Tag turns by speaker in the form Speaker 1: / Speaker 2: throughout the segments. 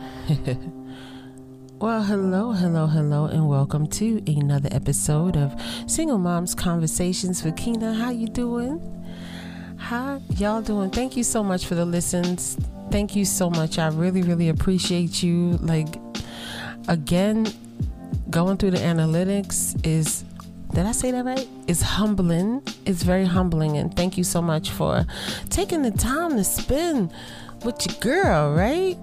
Speaker 1: well, hello, hello, hello, and welcome to another episode of Single Moms Conversations with Keyna. How you doing? How y'all doing? Thank you so much for the listens. Thank you so much. I really, really appreciate you. Like, again, going through the analytics is did I say that right? It's humbling. It's very humbling. And thank you so much for taking the time to spend with your girl, right?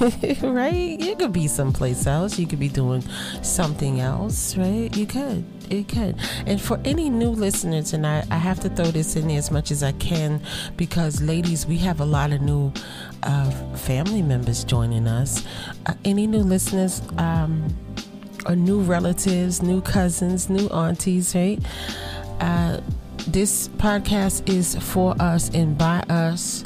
Speaker 1: right? You could be someplace else. You could be doing something else, right? You could. It could. And for any new listeners, and I, I have to throw this in there as much as I can because, ladies, we have a lot of new uh, family members joining us. Uh, any new listeners, um, or new relatives, new cousins, new aunties, right? Uh, this podcast is for us and by us.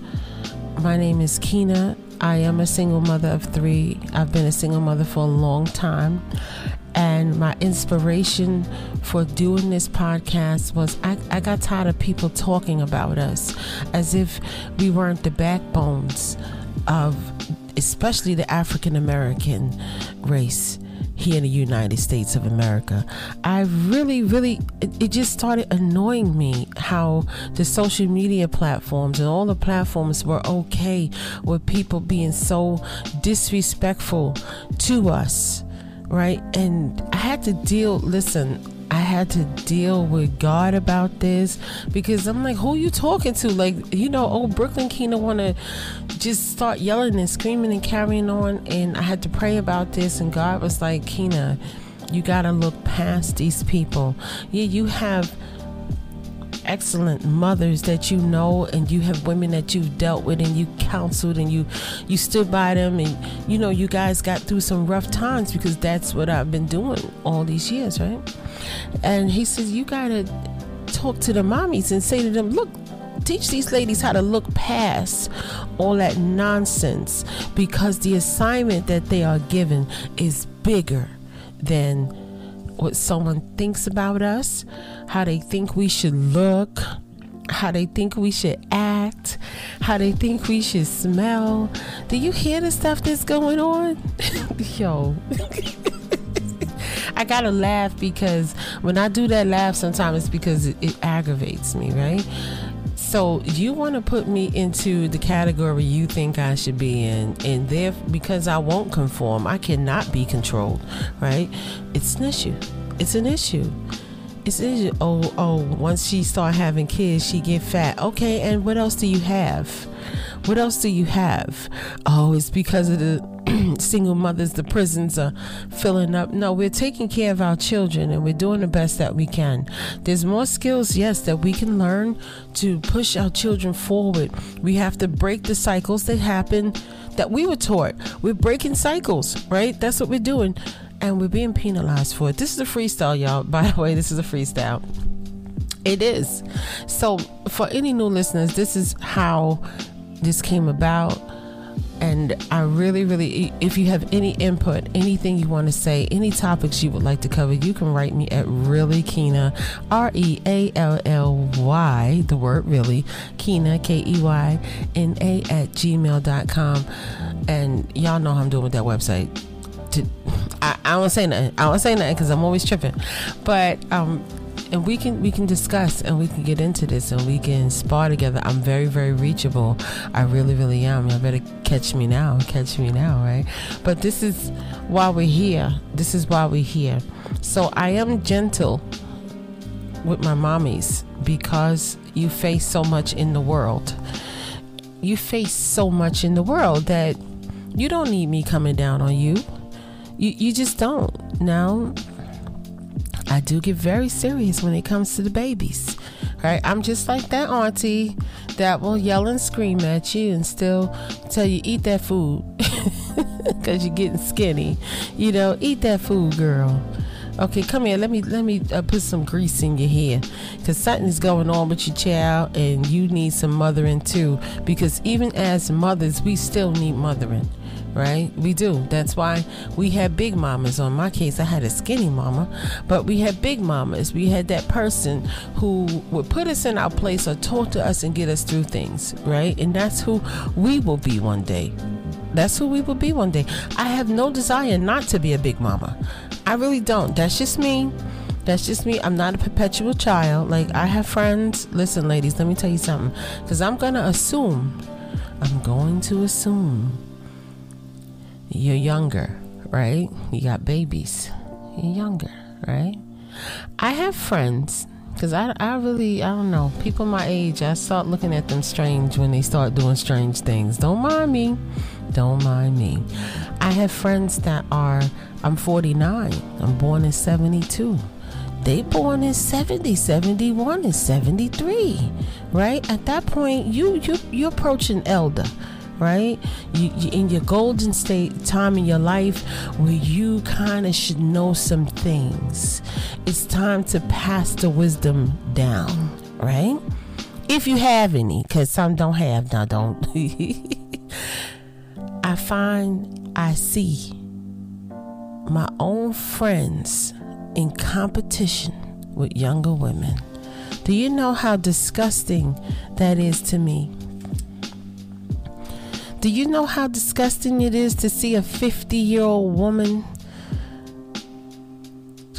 Speaker 1: My name is Keyna. I am a single mother of three. I've been a single mother for a long time. And my inspiration for doing this podcast was I, I got tired of people talking about us as if we weren't the backbones of especially the African American race here in the United States of America. I really, really, it, it, just started annoying me how the social media platforms and all the platforms were okay with people being so disrespectful to us, right? And I had to deal, listen, I had to deal with God about this because I'm like, who are you talking to? Like, you know, old Brooklyn Keyna want to just start yelling and screaming and carrying on. And I had to pray about this, and God was like, Keyna, you got to look past these people. Yeah, you have excellent mothers that you know and you have women that you've dealt with and you counseled and you you stood by them and you know you guys got through some rough times because that's what I've been doing all these years right? And he says you gotta talk to the mommies and say to them look teach these ladies how to look past all that nonsense because the assignment that they are given is bigger than what someone thinks about us, how they think we should look, how they think we should act, how they think we should smell. Do you hear the stuff that's going on? Yo. I gotta laugh because when I do that laugh, sometimes it's because it, it aggravates me, right? So you want to put me into the category you think I should be in, and there because I won't conform, I cannot be controlled, right? It's an issue. It's an issue. It's an issue. Oh, oh. Once she start having kids, she get fat. Okay, and what else do you have? What else do you have? Oh, it's because of the single mothers, the prisons are filling up. No, we're taking care of our children and we're doing the best that we can. There's more skills, yes, that we can learn to push our children forward. We have to break the cycles that happen that we were taught. We're breaking cycles, right? That's what we're doing. And we're being penalized for it. This is a freestyle, y'all. By the way, this is a freestyle. It is. So, for any new listeners, this is how this came about and I really, really, if you have any input, anything you want to say, any topics you would like to cover, you can write me at really Keyna, R E A L L Y, the word really, Keyna, K E Y N A at gmail.com. And y'all know how I'm doing with that website. I, I don't say nothing. I don't say nothing because I'm always tripping. But um, and we can we can discuss and we can get into this and we can spar together. I'm very very reachable. I really really am. Y'all better catch me now. Catch me now, right? But this is why we're here. This is why we're here. So I am gentle with my mommies because you face so much in the world. You face so much in the world that you don't need me coming down on you. You you just don't. Now I do get very serious when it comes to the babies. Right? I'm just like that auntie that will yell and scream at you and still tell you eat that food because you're getting skinny. You know, eat that food, girl. Okay, come here. Let me let me uh, put some grease in your hair, cause something's going on with your child, and you need some mothering too. Because even as mothers, we still need mothering right? We do. That's why we had big mamas. On my case, I had a skinny mama, but we had big mamas. We had that person who would put us in our place or talk to us and get us through things, right? And that's who we will be one day. That's who we will be one day. I have no desire not to be a big mama. I really don't. That's just me. That's just me. I'm not a perpetual child. Like, I have friends. Listen, ladies, let me tell you something. Because I'm going to assume, I'm going to assume you're younger, right? You got babies. You're younger, right? I have friends because I, I really I don't know. People my age I start looking at them strange when they start doing strange things. Don't mind me. Don't mind me. I have friends that are I'm 49 I'm born in 72 they born in 70 71 and 73 right? At that point you you you're approaching elder right you, you in your golden state time in your life where you kind of should know some things it's time to pass the wisdom down right if you have any because some don't have now don't i find i see my own friends in competition with younger women. Do you know how disgusting that is to me? Do you know how disgusting it is to see a 50 year old woman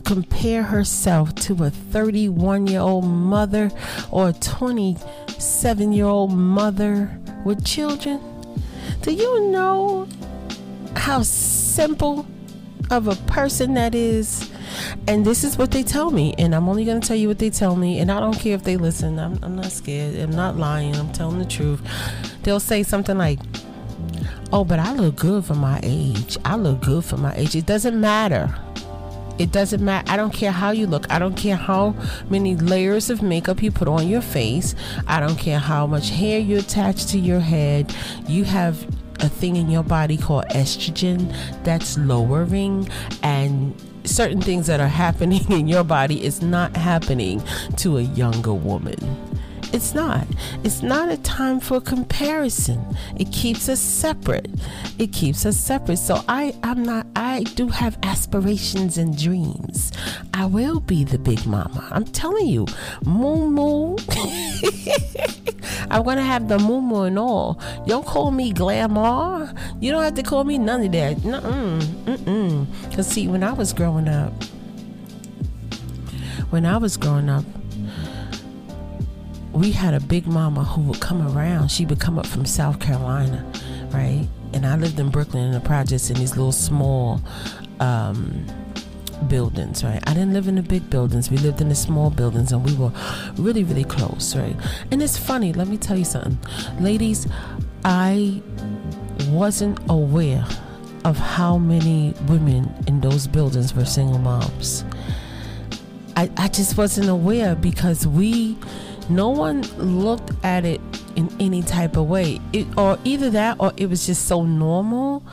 Speaker 1: compare herself to a 31 year old mother or a 27 year old mother with children? Do you know how simple of a person that is? And this is what they tell me. And I'm only going to tell you what they tell me. And I don't care if they listen. I'm, I'm not scared. I'm not lying. I'm telling the truth. They'll say something like, Oh, but I look good for my age. I look good for my age. It doesn't matter. It doesn't matter. I don't care how you look. I don't care how many layers of makeup you put on your face. I don't care how much hair you attach to your head. You have a thing in your body called estrogen that's lowering and certain things that are happening in your body is not happening to a younger woman. It's not. It's not a time for comparison. It keeps us separate. It keeps us separate. So I, I'm not. I do have aspirations and dreams. I will be the big mama. I'm telling you, moo moo. I'm gonna have the moo moo and all. Don't call me glamour. You don't have to call me none of that. Mm mm. Cause see, when I was growing up, when I was growing up, we had a big mama who would come around. She would come up from South Carolina, right? And I lived in Brooklyn in the projects in these little small um, buildings, right? I didn't live in the big buildings. We lived in the small buildings and we were really, really close, right? And it's funny, let me tell you something. Ladies, I wasn't aware of how many women in those buildings were single moms. I, I just wasn't aware because we no one looked at it in any type of way. It, or either that or it was just so normal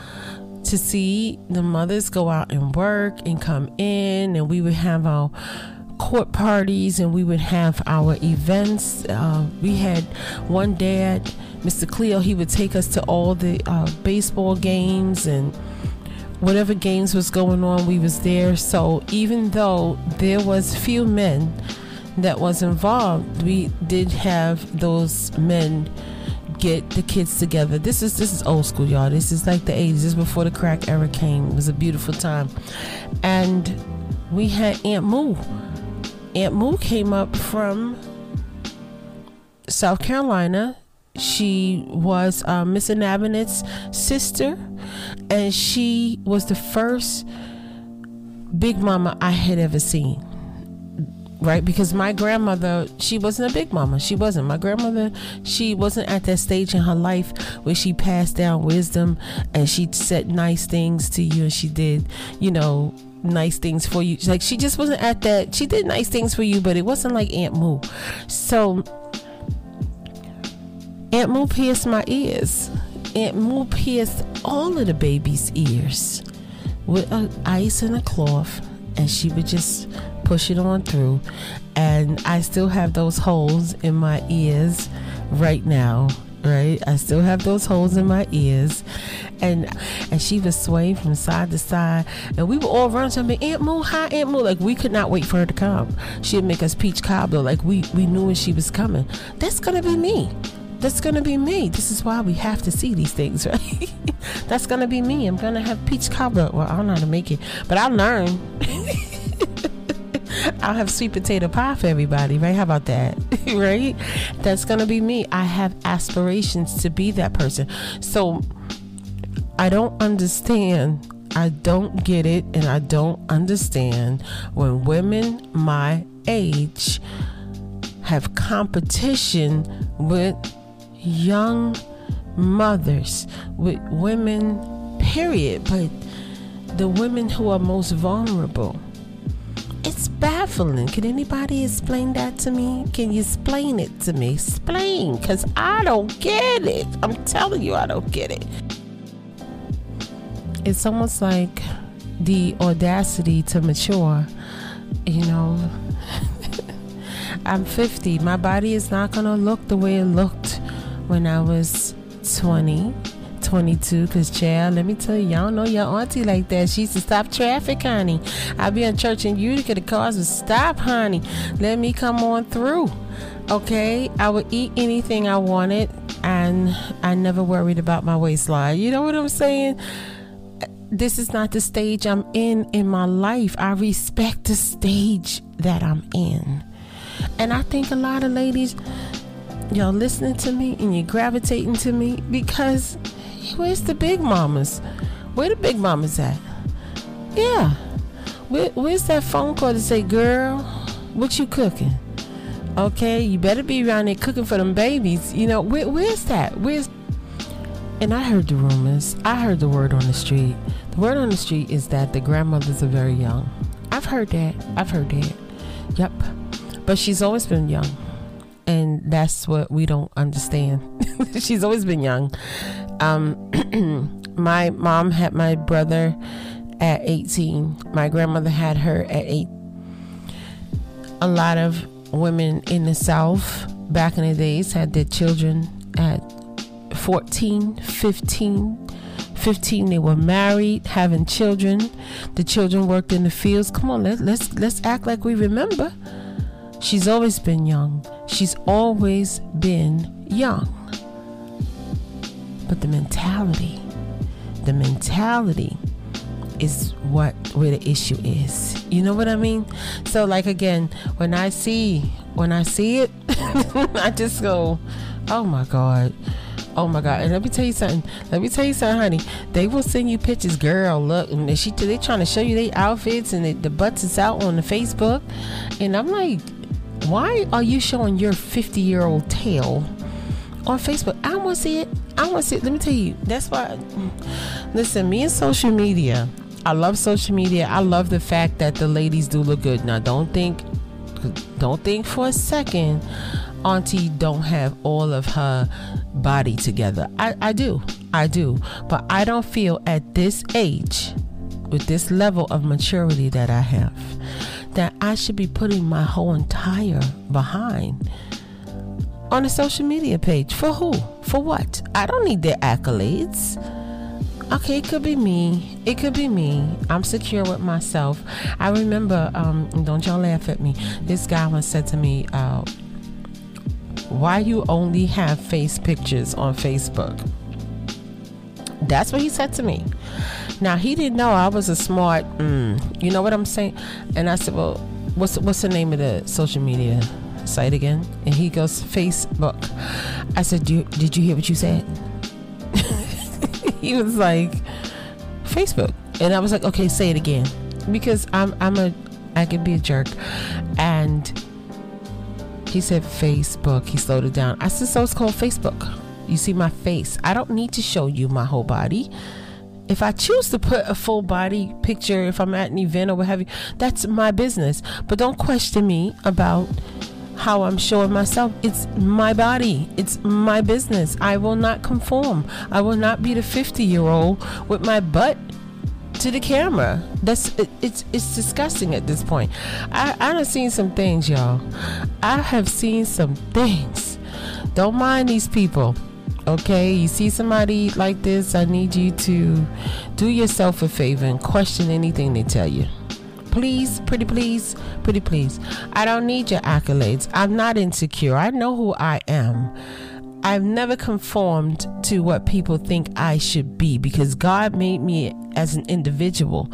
Speaker 1: to see the mothers go out and work and come in, and we would have our court parties and we would have our events. Uh, we had one dad, Mr. Cleo, he would take us to all the uh, baseball games and whatever games was going on, we was there. So even though there was few men that was involved, we did have those men get the kids together. This is this is old school, y'all. This is like the 80s. This is before the crack era came. It was a beautiful time. And we had Aunt Moo. Aunt Moo came up from South Carolina. She was uh, Miss Anabinet's sister, and she was the first big mama I had ever seen right? Because my grandmother she wasn't a big mama. She wasn't. My grandmother she wasn't at that stage in her life where she passed down wisdom and she said nice things to you and she did you know nice things for you. Like she just wasn't at that. She did nice things for you but it wasn't like aunt moo so aunt moo pierced my ears. Aunt moo pierced all of the baby's ears with a ice and a cloth and she would just push it on through. And I still have those holes in my ears right now. Right, I still have those holes in my ears, and and she was swaying from side to side, and we were all running to me, Aunt Moo, hi Aunt Moo, like we could not wait for her to come. She'd make us peach cobbler, like we we knew when she was coming. That's gonna be me that's gonna be me. This is why we have to see these things, right? that's gonna be me. I'm gonna have peach cobbler. Well, I don't know how to make it, but I'll learn. I'll have sweet potato pie for everybody, right? How about that? right? That's gonna be me. I have aspirations to be that person. So I don't understand. I don't get it, and I don't understand when women my age have competition with young mothers, with women, period. But the women who are most vulnerable. Baffling. Can anybody explain that to me? Can you explain it to me? Explain, because I don't get it. I'm telling you, I don't get it. It's almost like the audacity to mature. You know, I'm 50. My body is not going to look the way it looked when I was 20, 22. Because, child, let me tell you, y'all know your auntie like that. She used to stop traffic, honey. I'd be in church in Utica. The cars would stop, honey. Let me come on through. Okay? I would eat anything I wanted, and I never worried about my waistline. You know what I'm saying? This is not the stage I'm in in my life. I respect the stage that I'm in. And I think a lot of ladies, y'all listening to me and you're gravitating to me because where's the big mamas? Where the big mamas at? Yeah. Where, where's that phone call to say, girl, what you cooking? Okay, you better be around there cooking for them babies. You know, where, where's that? Where's and I heard the rumors. I heard the word on the street. The word on the street is that the grandmothers are very young. I've heard that. I've heard that. Yep. But she's always been young. And that's what we don't understand. she's always been young. Um, my mom had my brother at 18. My grandmother had her at 8. A lot of women in the South back in the days had their children at 14, 15. 15 they were married having children the children worked in the fields come on let, let's let's act like we remember She's always been young. She's always been young. But the mentality, the mentality is what where the issue is. You know what I mean? So like again, when I see when I see it, I just go, "Oh my god." Oh my God! And let me tell you something. Let me tell you something, honey. They will send you pictures, girl. Look, and she they trying to show you their outfits and the, the butts is out on the Facebook, and I'm like, why are you showing your 50 year old tail on Facebook? I want to see it. I want to see it. Let me tell you, that's why. Listen, me and social media. I love social media. I love the fact that the ladies do look good. Now, don't think, don't think for a second, Auntie don't have all of her body together. I, I do, I do, but I don't feel at this age, with this level of maturity that I have, that I should be putting my whole entire behind on a social media page. For who? For what? I don't need their accolades. Okay, it could be me. It could be me. I'm secure with myself. I remember, um, don't y'all laugh at me. This guy once said to me, uh, Why you only have face pictures on Facebook? That's what he said to me. Now he didn't know I was a smart. Mm, you know what I'm saying? And I said, "Well, what's what's the name of the social media site again?" And he goes, "Facebook." I said, "Did you hear what you said?" he was like, "Facebook," and I was like, "Okay, say it again," because I'm I'm a I can be a jerk, and he said Facebook. He slowed it down. I said, "So it's called Facebook." You see my face. I don't need to show you my whole body if I choose to put a full body picture, if I'm at an event or what have you, that's my business. But don't question me about how I'm showing myself. It's my body. It's my business. I will not conform. I will not be the 50 year old with my butt to the camera. That's it, it's it's disgusting at this point. I I have seen some things, y'all. I have seen some things. Don't mind these people okay you see somebody like this i need you to do yourself a favor and question anything they tell you. Please pretty please pretty please. I don't need your accolades. I'm not insecure. I know who i am. I've never conformed to what people think I should be because God made me as an individual.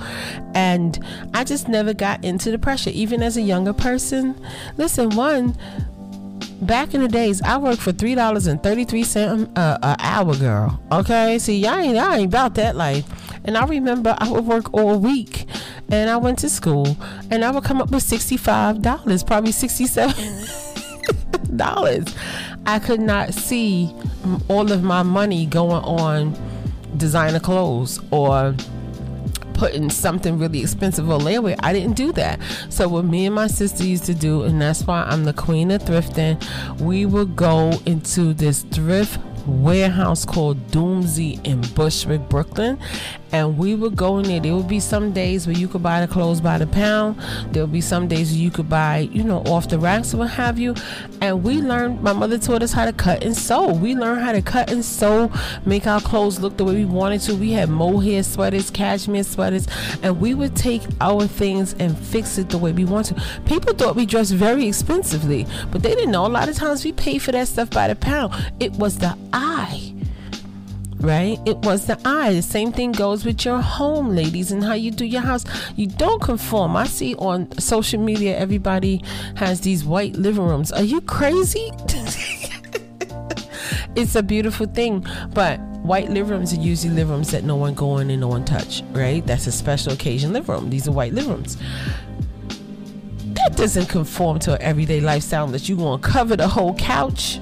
Speaker 1: And I just never got into the pressure, even as a younger person. Listen, one, back in the days, I worked for three dollars and thirty three cent uh, an hour, girl. Okay, see, y'all ain't, y'all ain't about that life. And I remember I would work all week, and I went to school, and I would come up with sixty five dollars, probably sixty seven dollars. I could not see all of my money going on designer clothes or putting something really expensive on layaway. I didn't do that. So what me and my sister used to do, and that's why I'm the queen of thrifting, we would go into this thrift warehouse called Doomsy in Bushwick, Brooklyn. And we would go in there. There would be some days where you could buy the clothes by the pound. There would be some days you could buy, you know, off the racks what have you. And we learned, my mother taught us how to cut and sew. We learned how to cut and sew, make our clothes look the way we wanted to. We had mohair sweaters, cashmere sweaters, and we would take our things and fix it the way we want to. People thought we dressed very expensively, but they didn't know. A lot of times we paid for that stuff by the pound. It was the eye right? It was the eye. The same thing goes with your home, ladies, and how you do your house. You don't conform. I see on social media everybody has these white living rooms. Are you crazy? it's a beautiful thing, but white living rooms are usually living rooms that no one go in and no one touch, right? That's a special occasion living room. These are white living rooms that doesn't conform to an everyday lifestyle that you want to cover the whole couch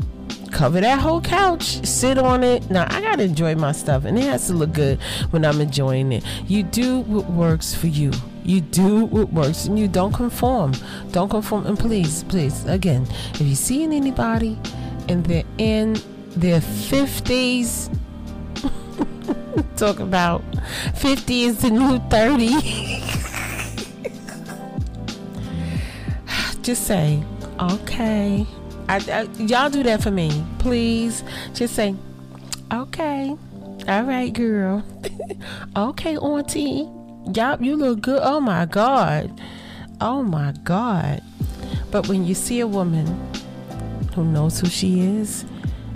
Speaker 1: cover that whole couch, sit on it. Now I gotta enjoy my stuff, and it has to look good when I'm enjoying it. You do what works for you. You do what works, and you don't conform. Don't conform. And please, please, again, if you see anybody and they're in their fifties, talk about fifty is the new thirty. Just say, okay. I, I, y'all do that for me, please. Just say, okay, all right, girl. okay, auntie. Y'all, you look good. Oh my God. Oh my God. But when you see a woman who knows who she is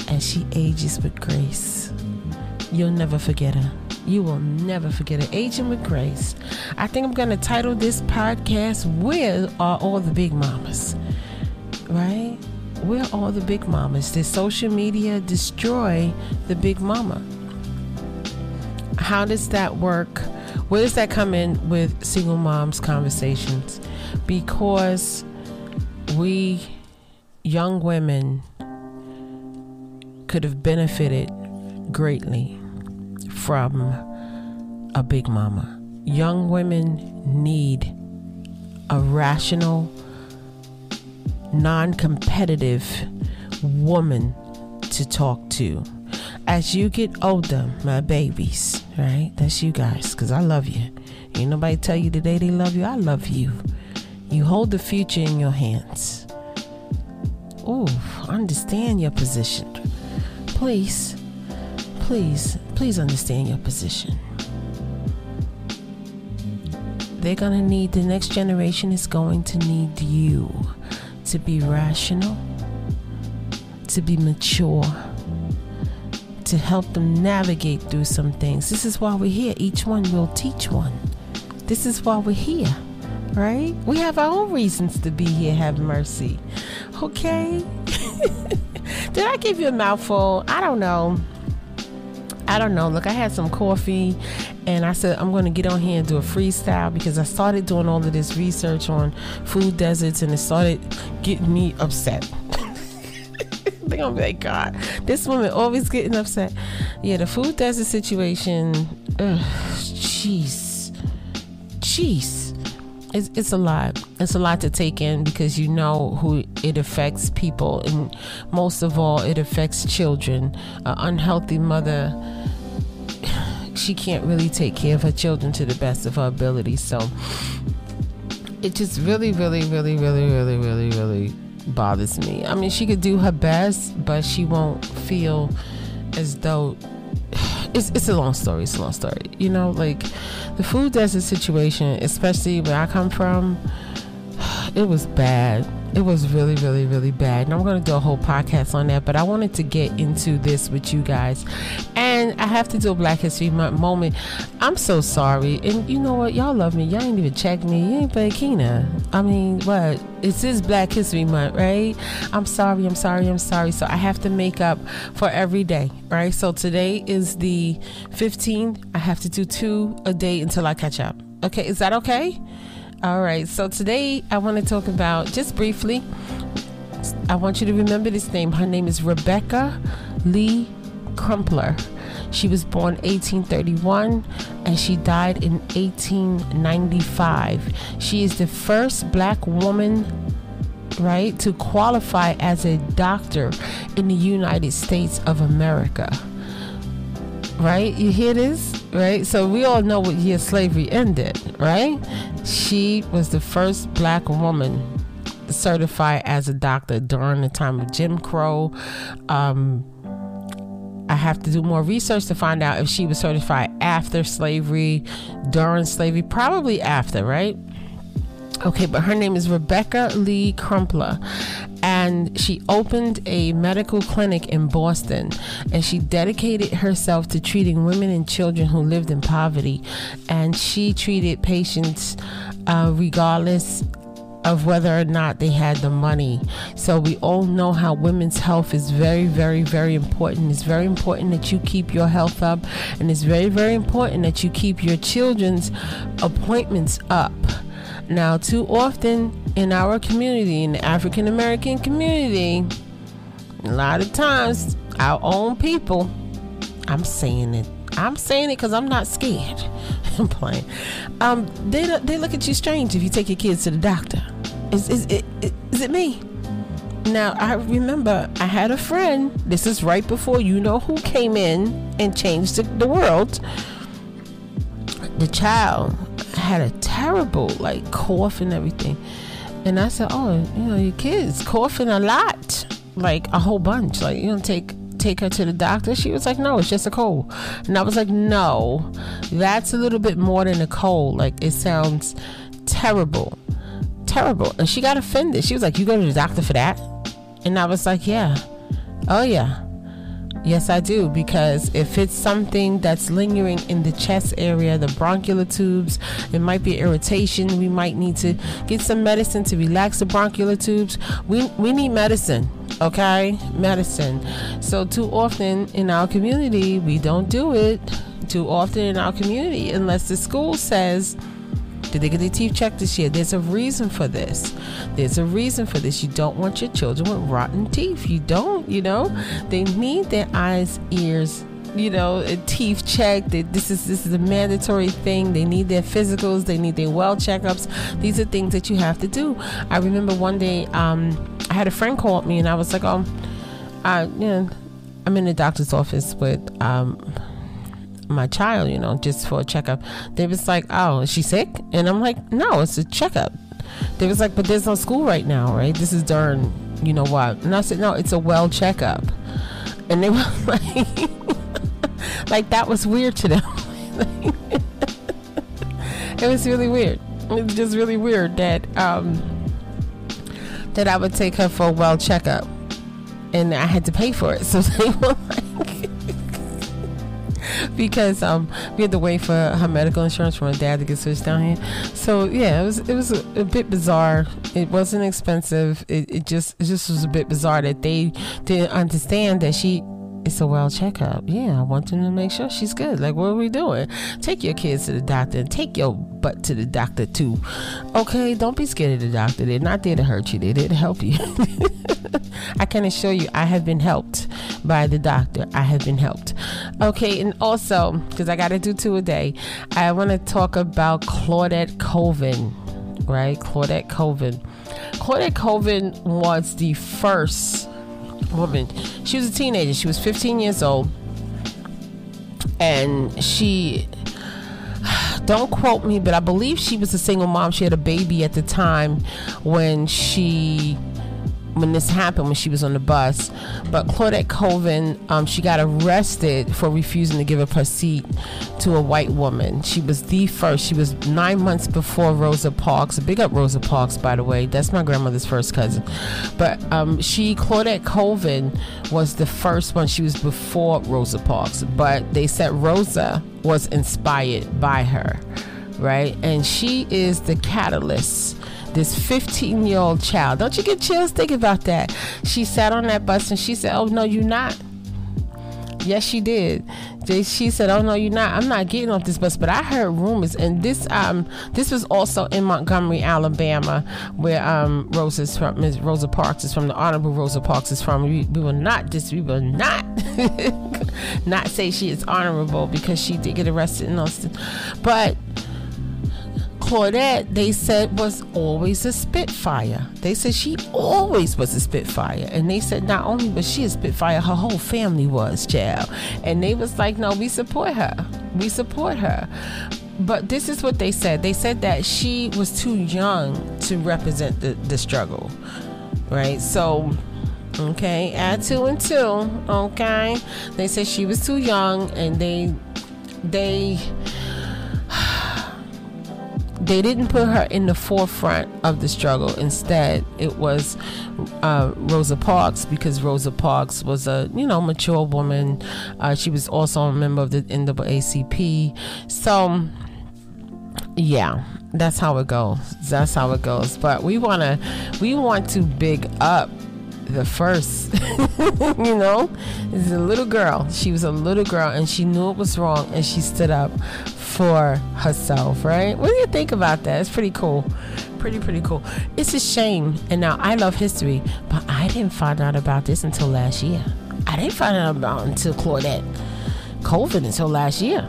Speaker 1: and she ages with grace, you'll never forget her. You will never forget her. Aging with grace. I think I'm going to title this podcast, Where Are All the Big Mamas? Right? We're all the big mamas. Did social media destroy the big mama? How does that work? Where does that come in with single moms conversations? Because we young women could have benefited greatly from a big mama. Young women need a rational non competitive woman to talk to. As you get older, my babies, right? That's you guys, because I love you. Ain't nobody tell you today they love you. I love you. You hold the future in your hands. Ooh, understand your position. Please, please, please understand your position. They're going to need, the next generation is going to need you to be rational, to be mature, to help them navigate through some things. This is why we're here. Each one will teach one. This is why we're here, right? We have our own reasons to be here. Have mercy. Okay? Did I give you a mouthful? I don't know. I don't know. Look, I had some coffee and I said, I'm going to get on here and do a freestyle because I started doing all of this research on food deserts and it started getting me upset. They're going to be like, God, this woman always getting upset. Yeah, the food desert situation, jeez. Jeez. It's, it's a lot. It's a lot to take in because you know who it affects people, and most of all, it affects children. An unhealthy mother she can't really take care of her children to the best of her ability. So it just really, really, really, really, really, really, really bothers me. I mean, she could do her best, but she won't feel as though it's it's a long story. It's a long story. You know, like the food desert situation, especially where I come from, it was bad. It was really, really, really bad. And I'm going to do a whole podcast on that, but I wanted to get into this with you guys. And I have to do a Black History Month moment. I'm so sorry. And you know what? Y'all love me. Y'all ain't even check me. You ain't play Keyna. I mean, what? It's this Black History Month, right? I'm sorry. I'm sorry. I'm sorry. So I have to make up for every day, right? So today is the 15th. I have to do two a day until I catch up. Okay, is that okay? All right, so today I want to talk about just briefly. I want you to remember this name. Her name is Rebecca Lee Crumpler. She was born 1831 and she died in 1895. She is the first black woman right to qualify as a doctor in the United States of America. Right? You hear this? Right? So we all know what year slavery ended, right? She was the first black woman certified as a doctor during the time of Jim Crow. Um, I have to do more research to find out if she was certified after slavery, during slavery, probably after, right? Okay, but her name is Rebecca Lee Crumpler, and she opened a medical clinic in Boston, and she dedicated herself to treating women and children who lived in poverty, and she treated patients uh, regardless of whether or not they had the money. So we all know how women's health is very, very, very important. It's very important that you keep your health up, and it's very, very important that you keep your children's appointments up. Now, too often in our community, in the African American community, a lot of times our own people, I'm saying it, I'm saying it because I'm not scared. I'm playing. Um, they they look at you strange if you take your kids to the doctor. Is is it is it me? Now I remember I had a friend. This is right before you know who came in and changed the, the world. The child had a terrible like cough and everything. And I said, "Oh, you know, your kid's coughing a lot, like a whole bunch. Like, you know, take take her to the doctor." She was like, "No, it's just a cold." And I was like, "No, that's a little bit more than a cold. Like, it sounds terrible, terrible." And she got offended. She was like, "You go to the doctor for that?" And I was like, "Yeah, oh yeah." Yes, I do. Because if it's something that's lingering in the chest area, the bronchial tubes, it might be irritation. We might need to get some medicine to relax the bronchial tubes. We, we need medicine, okay? Medicine. So, too often in our community, we don't do it. Too often in our community, unless the school says, did they get their teeth checked this year? There's a reason for this. There's a reason for this. You don't want your children with rotten teeth. You don't, you know? They need their eyes, ears, you know, teeth checked. This is this is a mandatory thing. They need their physicals. They need their well checkups. These are things that you have to do. I remember one day, um, I had a friend call me, and I was like, "Oh, I, you know, I'm in the doctor's office with um, my child, you know, just for a checkup. They was like, "Oh, is she sick?" And I'm like, "No, it's a checkup." They was like, "But there's no school right now, right? This is during, you know what?" And I said, "No, it's a well checkup." And they were like, like that was weird to them. it was really weird. It was just really weird that um that I would take her for a well checkup, and I had to pay for it. So they were like because um we had to wait for her medical insurance for her dad to get switched down here. So yeah, it was it was a, a bit bizarre. It wasn't expensive. It, it just it just was a bit bizarre that they didn't understand that she it's a well checkup. Yeah, I want them to make sure she's good. Like, what are we doing? Take your kids to the doctor and take your butt to the doctor too. Okay, don't be scared of the doctor. They're not there to hurt you. They're there to help you. I can assure you, I have been helped by the doctor. I have been helped. Okay, and also because I got to do two a day, I want to talk about Claudette Colvin. Right, Claudette Colvin. Claudette Colvin was the first woman. She was a teenager. She was 15 years old. And she, don't quote me, but I believe she was a single mom. She had a baby at the time when she when this happened when she was on the bus. But Claudette Colvin, um, she got arrested for refusing to give up her seat to a white woman. She was the first. She was nine months before Rosa Parks. Big up Rosa Parks, by the way. That's my grandmother's first cousin. But um, she, Claudette Colvin, was the first one. She was before Rosa Parks. But they said Rosa was inspired by her, right? And she is the catalyst this 15 year old child. Don't you get chills? Think about that. She sat on that bus and she said, Oh, no, you're not. Yes, she did. She said, "Oh no, you're not. I'm not getting off this bus." But I heard rumors, and this um this was also in Montgomery, Alabama, where um Rosa's from. Ms. Rosa Parks is from. The Honorable Rosa Parks is from. We, we will not dis. We will not not say she is honorable because she did get arrested in Austin, but Claudette, they said, was always a Spitfire. They said she always was a Spitfire. And they said not only was she a Spitfire, her whole family was, child. And they was like, no, we support her. We support her. But this is what they said. They said that she was too young to represent the, the struggle. Right? So okay add two and two okay they said she was too young and they they they didn't put her in the forefront of the struggle. Instead, it was uh, Rosa Parks because Rosa Parks was a you know mature woman. Uh, she was also a member of the NAACP. So yeah, that's how it goes. That's how it goes. But we wanna we want to big up the first, you know, is a little girl. She was a little girl and she knew it was wrong and she stood up for herself, right? What do you think about that? It's pretty cool. Pretty, pretty cool. It's a shame. And now I love history, but I didn't find out about this until last year. I didn't find out about until Claudette Colvin until last year.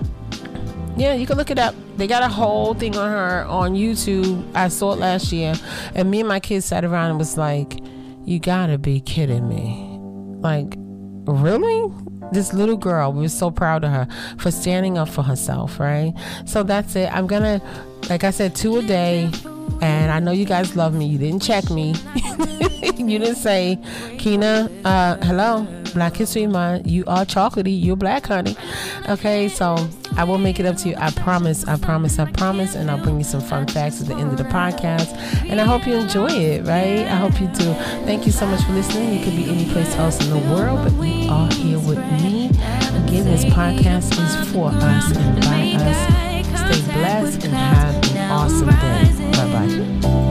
Speaker 1: Yeah, you can look it up. They got a whole thing on her on YouTube. I saw it last year. And me and my kids sat around and was like, you gotta be kidding me. Like, really? This little girl, we were so proud of her for standing up for herself, right? So that's it. I'm gonna, like I said, two a day. And I know you guys love me. You didn't check me. you didn't say, Keyna, uh, hello, Black History Month. You are chocolatey. You're black, honey. Okay, so I will make it up to you. I promise. I promise. I promise. And I'll bring you some fun facts at the end of the podcast. And I hope you enjoy it, right? I hope you do. Thank you so much for listening. You could be any place else in the world, but you are here with me. Again, this podcast is for us and by us. Stay blessed and have an awesome day. Bye bye.